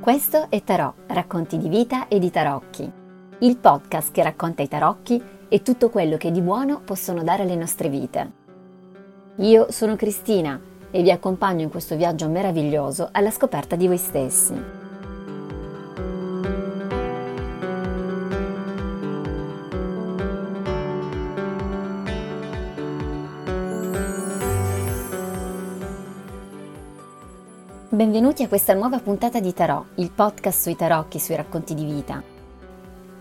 Questo è Tarò, racconti di vita e di tarocchi, il podcast che racconta i tarocchi e tutto quello che di buono possono dare alle nostre vite. Io sono Cristina e vi accompagno in questo viaggio meraviglioso alla scoperta di voi stessi. Benvenuti a questa nuova puntata di Tarot, il podcast sui tarocchi, sui racconti di vita.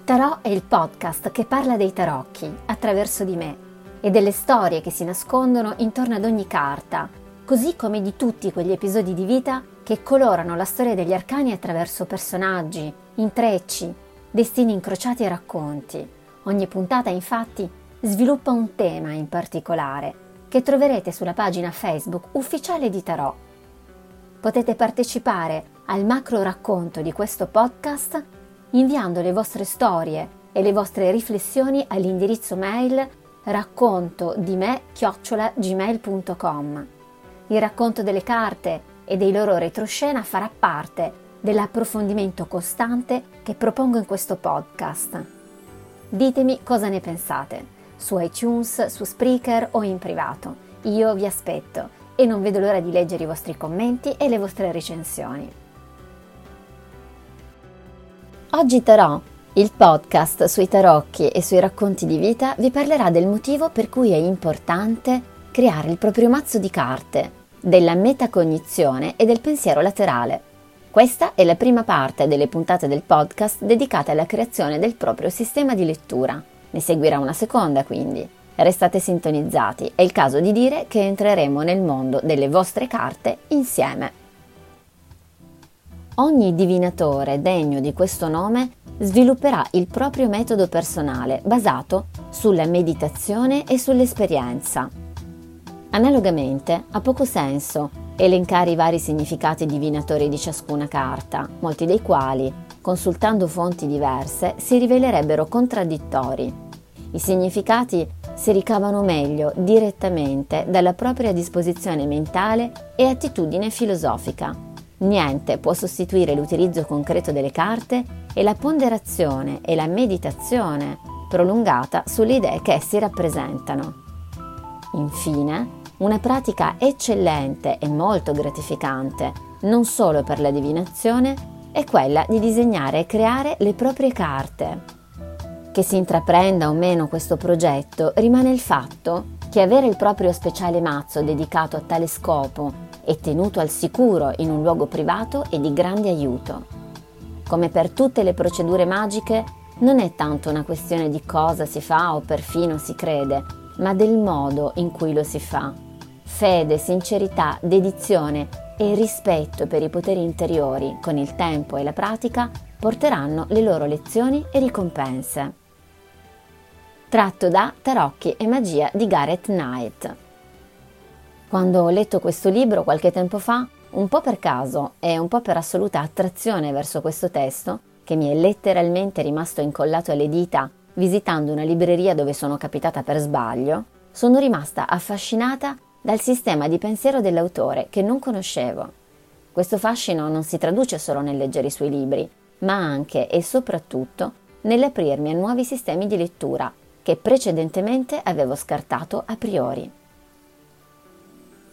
Tarot è il podcast che parla dei tarocchi attraverso di me e delle storie che si nascondono intorno ad ogni carta, così come di tutti quegli episodi di vita che colorano la storia degli arcani attraverso personaggi, intrecci, destini incrociati e racconti. Ogni puntata infatti sviluppa un tema in particolare che troverete sulla pagina Facebook ufficiale di Tarot potete partecipare al macro racconto di questo podcast inviando le vostre storie e le vostre riflessioni all'indirizzo mail racconto di me gmail.com. Il racconto delle carte e dei loro retroscena farà parte dell'approfondimento costante che propongo in questo podcast. Ditemi cosa ne pensate, su iTunes, su Spreaker o in privato. Io vi aspetto e non vedo l'ora di leggere i vostri commenti e le vostre recensioni. Oggi Tarò, il podcast sui tarocchi e sui racconti di vita, vi parlerà del motivo per cui è importante creare il proprio mazzo di carte, della metacognizione e del pensiero laterale. Questa è la prima parte delle puntate del podcast dedicate alla creazione del proprio sistema di lettura. Ne seguirà una seconda quindi. Restate sintonizzati, è il caso di dire che entreremo nel mondo delle vostre carte insieme. Ogni divinatore degno di questo nome svilupperà il proprio metodo personale basato sulla meditazione e sull'esperienza. Analogamente, ha poco senso elencare i vari significati divinatori di ciascuna carta, molti dei quali, consultando fonti diverse, si rivelerebbero contraddittori. I significati si ricavano meglio direttamente dalla propria disposizione mentale e attitudine filosofica. Niente può sostituire l'utilizzo concreto delle carte e la ponderazione e la meditazione prolungata sulle idee che essi rappresentano. Infine, una pratica eccellente e molto gratificante, non solo per la divinazione, è quella di disegnare e creare le proprie carte, che si intraprenda o meno questo progetto, rimane il fatto che avere il proprio speciale mazzo dedicato a tale scopo e tenuto al sicuro in un luogo privato è di grande aiuto. Come per tutte le procedure magiche, non è tanto una questione di cosa si fa o perfino si crede, ma del modo in cui lo si fa. Fede, sincerità, dedizione e rispetto per i poteri interiori con il tempo e la pratica porteranno le loro lezioni e ricompense tratto da Tarocchi e magia di Gareth Knight. Quando ho letto questo libro qualche tempo fa, un po' per caso e un po' per assoluta attrazione verso questo testo, che mi è letteralmente rimasto incollato alle dita visitando una libreria dove sono capitata per sbaglio, sono rimasta affascinata dal sistema di pensiero dell'autore che non conoscevo. Questo fascino non si traduce solo nel leggere i suoi libri, ma anche e soprattutto nell'aprirmi a nuovi sistemi di lettura che precedentemente avevo scartato a priori.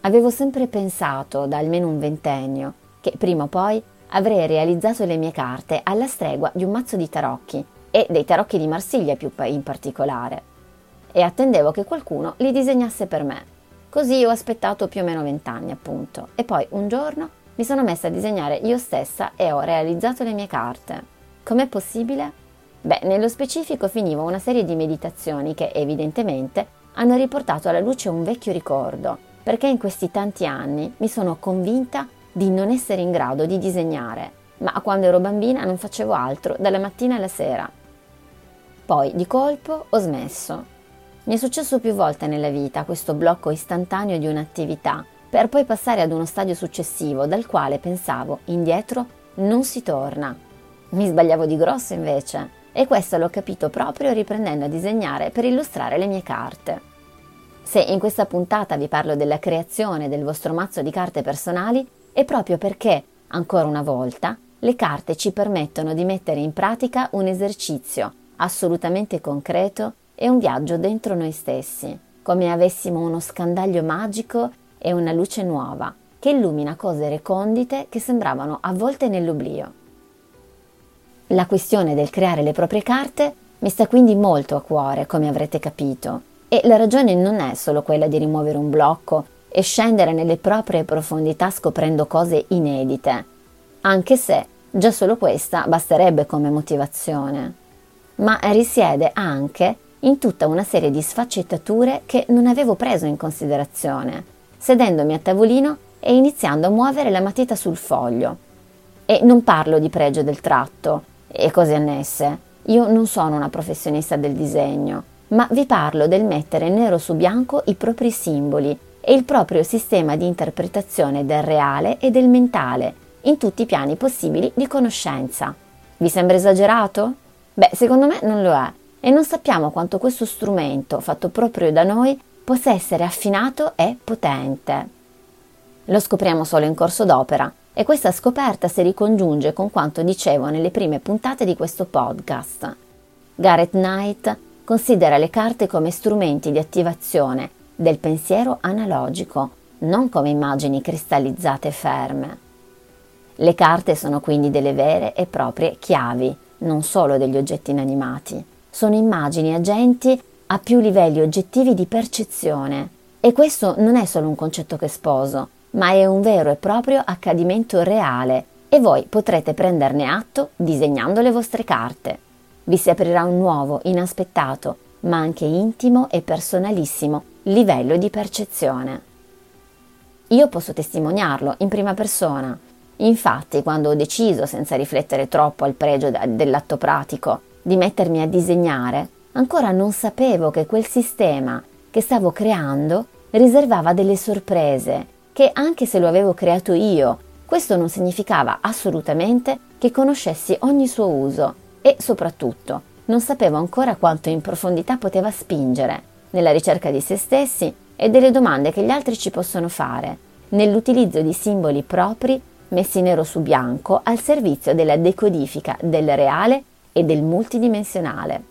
Avevo sempre pensato, da almeno un ventennio, che prima o poi avrei realizzato le mie carte alla stregua di un mazzo di tarocchi e dei tarocchi di Marsiglia più in particolare. E attendevo che qualcuno li disegnasse per me. Così ho aspettato più o meno vent'anni, appunto, e poi un giorno mi sono messa a disegnare io stessa e ho realizzato le mie carte. Com'è possibile? Beh, nello specifico finivo una serie di meditazioni che evidentemente hanno riportato alla luce un vecchio ricordo, perché in questi tanti anni mi sono convinta di non essere in grado di disegnare, ma quando ero bambina non facevo altro dalla mattina alla sera. Poi di colpo ho smesso. Mi è successo più volte nella vita questo blocco istantaneo di un'attività, per poi passare ad uno stadio successivo dal quale pensavo indietro non si torna. Mi sbagliavo di grosso invece e questo l'ho capito proprio riprendendo a disegnare per illustrare le mie carte. Se in questa puntata vi parlo della creazione del vostro mazzo di carte personali, è proprio perché, ancora una volta, le carte ci permettono di mettere in pratica un esercizio assolutamente concreto e un viaggio dentro noi stessi, come avessimo uno scandaglio magico e una luce nuova che illumina cose recondite che sembravano avvolte nell'oblio. La questione del creare le proprie carte mi sta quindi molto a cuore, come avrete capito, e la ragione non è solo quella di rimuovere un blocco e scendere nelle proprie profondità scoprendo cose inedite, anche se già solo questa basterebbe come motivazione, ma risiede anche in tutta una serie di sfaccettature che non avevo preso in considerazione, sedendomi a tavolino e iniziando a muovere la matita sul foglio. E non parlo di pregio del tratto e cose annesse. Io non sono una professionista del disegno, ma vi parlo del mettere nero su bianco i propri simboli e il proprio sistema di interpretazione del reale e del mentale in tutti i piani possibili di conoscenza. Vi sembra esagerato? Beh, secondo me non lo è e non sappiamo quanto questo strumento, fatto proprio da noi, possa essere affinato e potente. Lo scopriamo solo in corso d'opera e questa scoperta si ricongiunge con quanto dicevo nelle prime puntate di questo podcast. Gareth Knight considera le carte come strumenti di attivazione del pensiero analogico, non come immagini cristallizzate ferme. Le carte sono quindi delle vere e proprie chiavi, non solo degli oggetti inanimati sono immagini agenti a più livelli oggettivi di percezione. E questo non è solo un concetto che sposo, ma è un vero e proprio accadimento reale e voi potrete prenderne atto disegnando le vostre carte. Vi si aprirà un nuovo, inaspettato, ma anche intimo e personalissimo livello di percezione. Io posso testimoniarlo in prima persona. Infatti, quando ho deciso, senza riflettere troppo al pregio dell'atto pratico, di mettermi a disegnare, ancora non sapevo che quel sistema che stavo creando riservava delle sorprese che anche se lo avevo creato io, questo non significava assolutamente che conoscessi ogni suo uso e soprattutto non sapevo ancora quanto in profondità poteva spingere nella ricerca di se stessi e delle domande che gli altri ci possono fare, nell'utilizzo di simboli propri messi nero su bianco al servizio della decodifica del reale e del multidimensionale.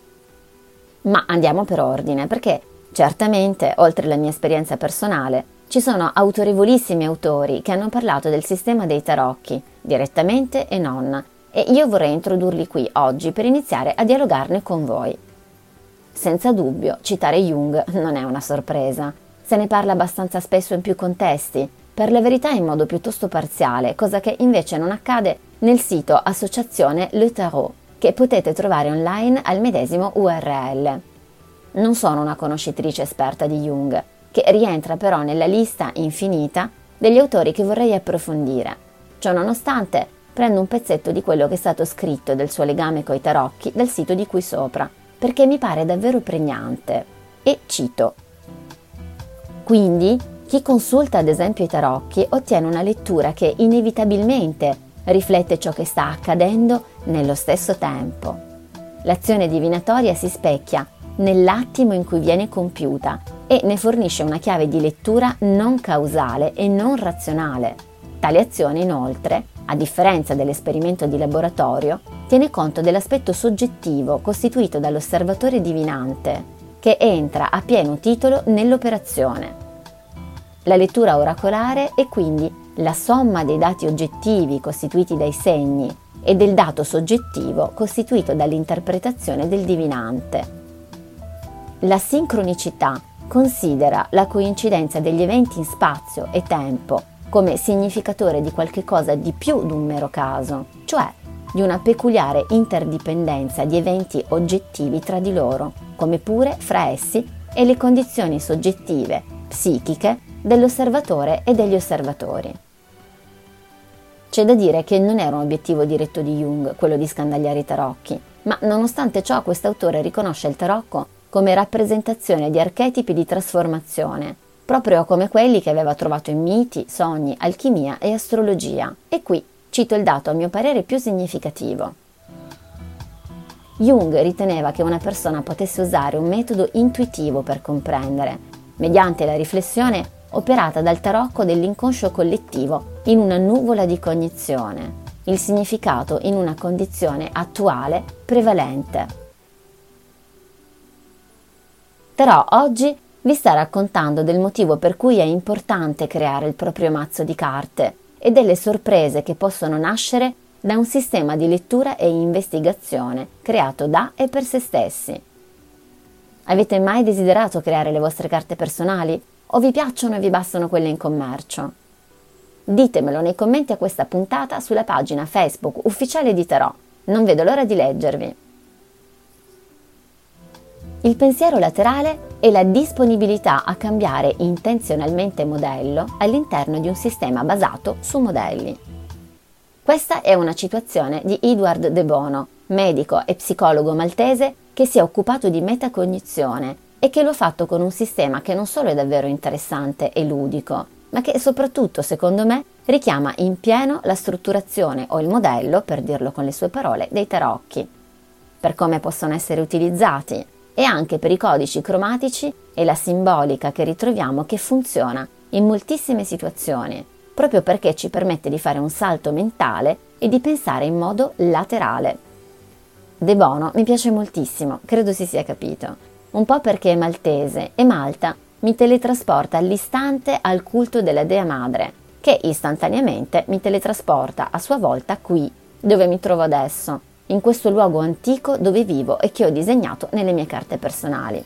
Ma andiamo per ordine, perché certamente, oltre alla mia esperienza personale, ci sono autorevolissimi autori che hanno parlato del sistema dei tarocchi, direttamente e non, e io vorrei introdurli qui oggi per iniziare a dialogarne con voi. Senza dubbio, citare Jung non è una sorpresa. Se ne parla abbastanza spesso in più contesti, per la verità in modo piuttosto parziale, cosa che invece non accade nel sito Associazione Le Tarot, che potete trovare online al medesimo URL. Non sono una conoscitrice esperta di Jung, che rientra però nella lista infinita degli autori che vorrei approfondire. Ciononostante, prendo un pezzetto di quello che è stato scritto del suo legame coi tarocchi dal sito di qui sopra, perché mi pare davvero pregnante. E cito. Quindi, chi consulta ad esempio i tarocchi ottiene una lettura che inevitabilmente riflette ciò che sta accadendo nello stesso tempo. L'azione divinatoria si specchia nell'attimo in cui viene compiuta e ne fornisce una chiave di lettura non causale e non razionale. Tale azione, inoltre, a differenza dell'esperimento di laboratorio, tiene conto dell'aspetto soggettivo costituito dall'osservatore divinante, che entra a pieno titolo nell'operazione. La lettura oracolare è quindi la somma dei dati oggettivi costituiti dai segni e del dato soggettivo costituito dall'interpretazione del divinante. La sincronicità considera la coincidenza degli eventi in spazio e tempo come significatore di qualche cosa di più di un mero caso, cioè di una peculiare interdipendenza di eventi oggettivi tra di loro, come pure fra essi e le condizioni soggettive, psichiche dell'osservatore e degli osservatori. C'è da dire che non era un obiettivo diretto di Jung quello di scandagliare i tarocchi, ma nonostante ciò quest'autore riconosce il tarocco come rappresentazione di archetipi di trasformazione, proprio come quelli che aveva trovato in miti, sogni, alchimia e astrologia. E qui cito il dato a mio parere più significativo. Jung riteneva che una persona potesse usare un metodo intuitivo per comprendere, mediante la riflessione operata dal tarocco dell'inconscio collettivo in una nuvola di cognizione, il significato in una condizione attuale prevalente. Però oggi vi sta raccontando del motivo per cui è importante creare il proprio mazzo di carte e delle sorprese che possono nascere da un sistema di lettura e investigazione creato da e per se stessi. Avete mai desiderato creare le vostre carte personali? O vi piacciono e vi bastano quelle in commercio? Ditemelo nei commenti a questa puntata sulla pagina Facebook ufficiale di Tarot. Non vedo l'ora di leggervi. Il pensiero laterale è la disponibilità a cambiare intenzionalmente modello all'interno di un sistema basato su modelli. Questa è una citazione di Edward De Bono, medico e psicologo maltese che si è occupato di metacognizione e che lo ha fatto con un sistema che non solo è davvero interessante e ludico, ma che soprattutto, secondo me, richiama in pieno la strutturazione o il modello, per dirlo con le sue parole, dei tarocchi, per come possono essere utilizzati e anche per i codici cromatici e la simbolica che ritroviamo che funziona in moltissime situazioni, proprio perché ci permette di fare un salto mentale e di pensare in modo laterale. De Bono mi piace moltissimo, credo si sia capito un po' perché è maltese e Malta mi teletrasporta all'istante al culto della Dea Madre, che istantaneamente mi teletrasporta a sua volta qui, dove mi trovo adesso, in questo luogo antico dove vivo e che ho disegnato nelle mie carte personali.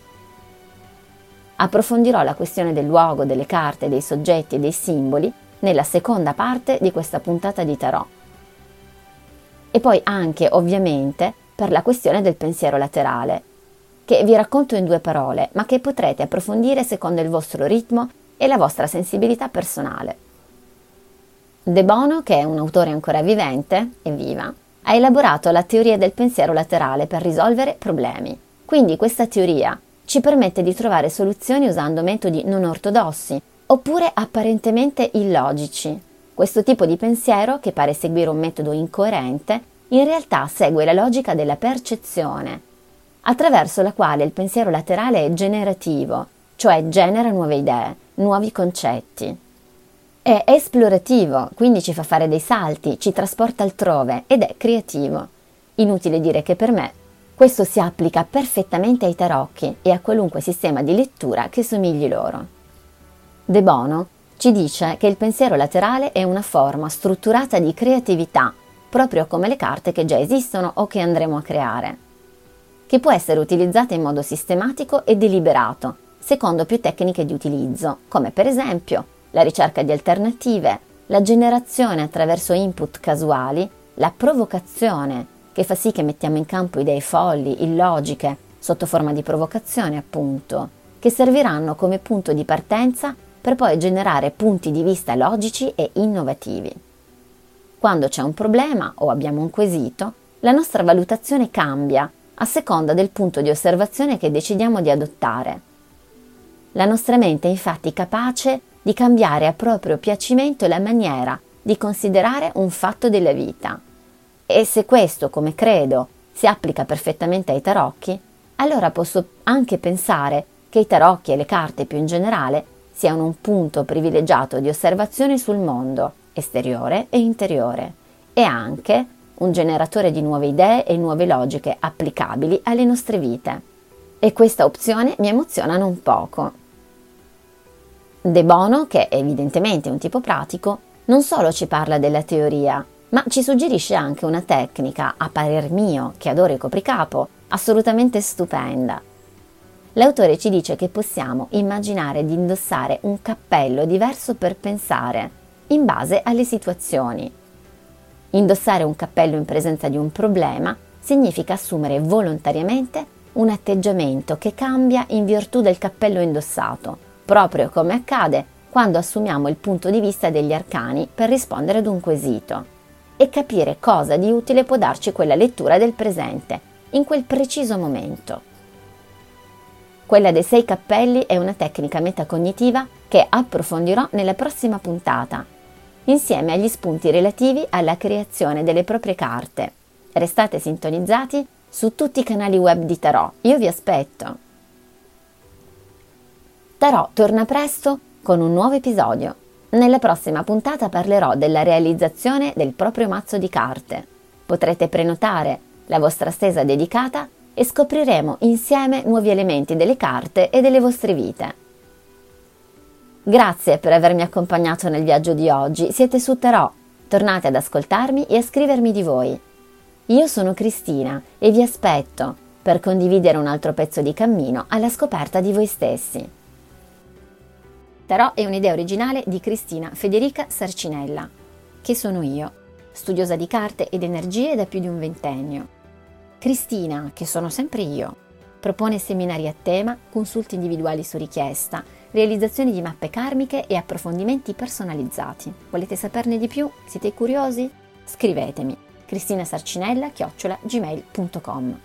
Approfondirò la questione del luogo, delle carte, dei soggetti e dei simboli nella seconda parte di questa puntata di Tarot. E poi anche, ovviamente, per la questione del pensiero laterale, che vi racconto in due parole, ma che potrete approfondire secondo il vostro ritmo e la vostra sensibilità personale. De Bono, che è un autore ancora vivente e viva, ha elaborato la teoria del pensiero laterale per risolvere problemi. Quindi questa teoria ci permette di trovare soluzioni usando metodi non ortodossi oppure apparentemente illogici. Questo tipo di pensiero, che pare seguire un metodo incoerente, in realtà segue la logica della percezione, attraverso la quale il pensiero laterale è generativo, cioè genera nuove idee, nuovi concetti. È esplorativo, quindi ci fa fare dei salti, ci trasporta altrove ed è creativo. Inutile dire che per me questo si applica perfettamente ai tarocchi e a qualunque sistema di lettura che somigli loro. De Bono ci dice che il pensiero laterale è una forma strutturata di creatività, proprio come le carte che già esistono o che andremo a creare che può essere utilizzata in modo sistematico e deliberato, secondo più tecniche di utilizzo, come per esempio la ricerca di alternative, la generazione attraverso input casuali, la provocazione, che fa sì che mettiamo in campo idee folli, illogiche, sotto forma di provocazione appunto, che serviranno come punto di partenza per poi generare punti di vista logici e innovativi. Quando c'è un problema o abbiamo un quesito, la nostra valutazione cambia a seconda del punto di osservazione che decidiamo di adottare. La nostra mente è infatti capace di cambiare a proprio piacimento la maniera di considerare un fatto della vita. E se questo, come credo, si applica perfettamente ai tarocchi, allora posso anche pensare che i tarocchi e le carte più in generale siano un punto privilegiato di osservazione sul mondo, esteriore e interiore, e anche un generatore di nuove idee e nuove logiche applicabili alle nostre vite. E questa opzione mi emoziona non poco. De Bono, che è evidentemente un tipo pratico, non solo ci parla della teoria, ma ci suggerisce anche una tecnica, a parer mio, che adoro il copricapo, assolutamente stupenda. L'autore ci dice che possiamo immaginare di indossare un cappello diverso per pensare, in base alle situazioni, Indossare un cappello in presenza di un problema significa assumere volontariamente un atteggiamento che cambia in virtù del cappello indossato, proprio come accade quando assumiamo il punto di vista degli arcani per rispondere ad un quesito e capire cosa di utile può darci quella lettura del presente, in quel preciso momento. Quella dei sei cappelli è una tecnica metacognitiva che approfondirò nella prossima puntata insieme agli spunti relativi alla creazione delle proprie carte. Restate sintonizzati su tutti i canali web di Tarot, io vi aspetto. Tarò torna presto con un nuovo episodio. Nella prossima puntata parlerò della realizzazione del proprio mazzo di carte. Potrete prenotare la vostra stesa dedicata e scopriremo insieme nuovi elementi delle carte e delle vostre vite. Grazie per avermi accompagnato nel viaggio di oggi, siete su Tarò. Tornate ad ascoltarmi e a scrivermi di voi. Io sono Cristina e vi aspetto per condividere un altro pezzo di cammino alla scoperta di voi stessi. Tarò è un'idea originale di Cristina Federica Sarcinella, che sono io, studiosa di carte ed energie da più di un ventennio. Cristina, che sono sempre io, propone seminari a tema, consulti individuali su richiesta, realizzazioni di mappe karmiche e approfondimenti personalizzati. Volete saperne di più? Siete curiosi? Scrivetemi cristinasarcinella-gmail.com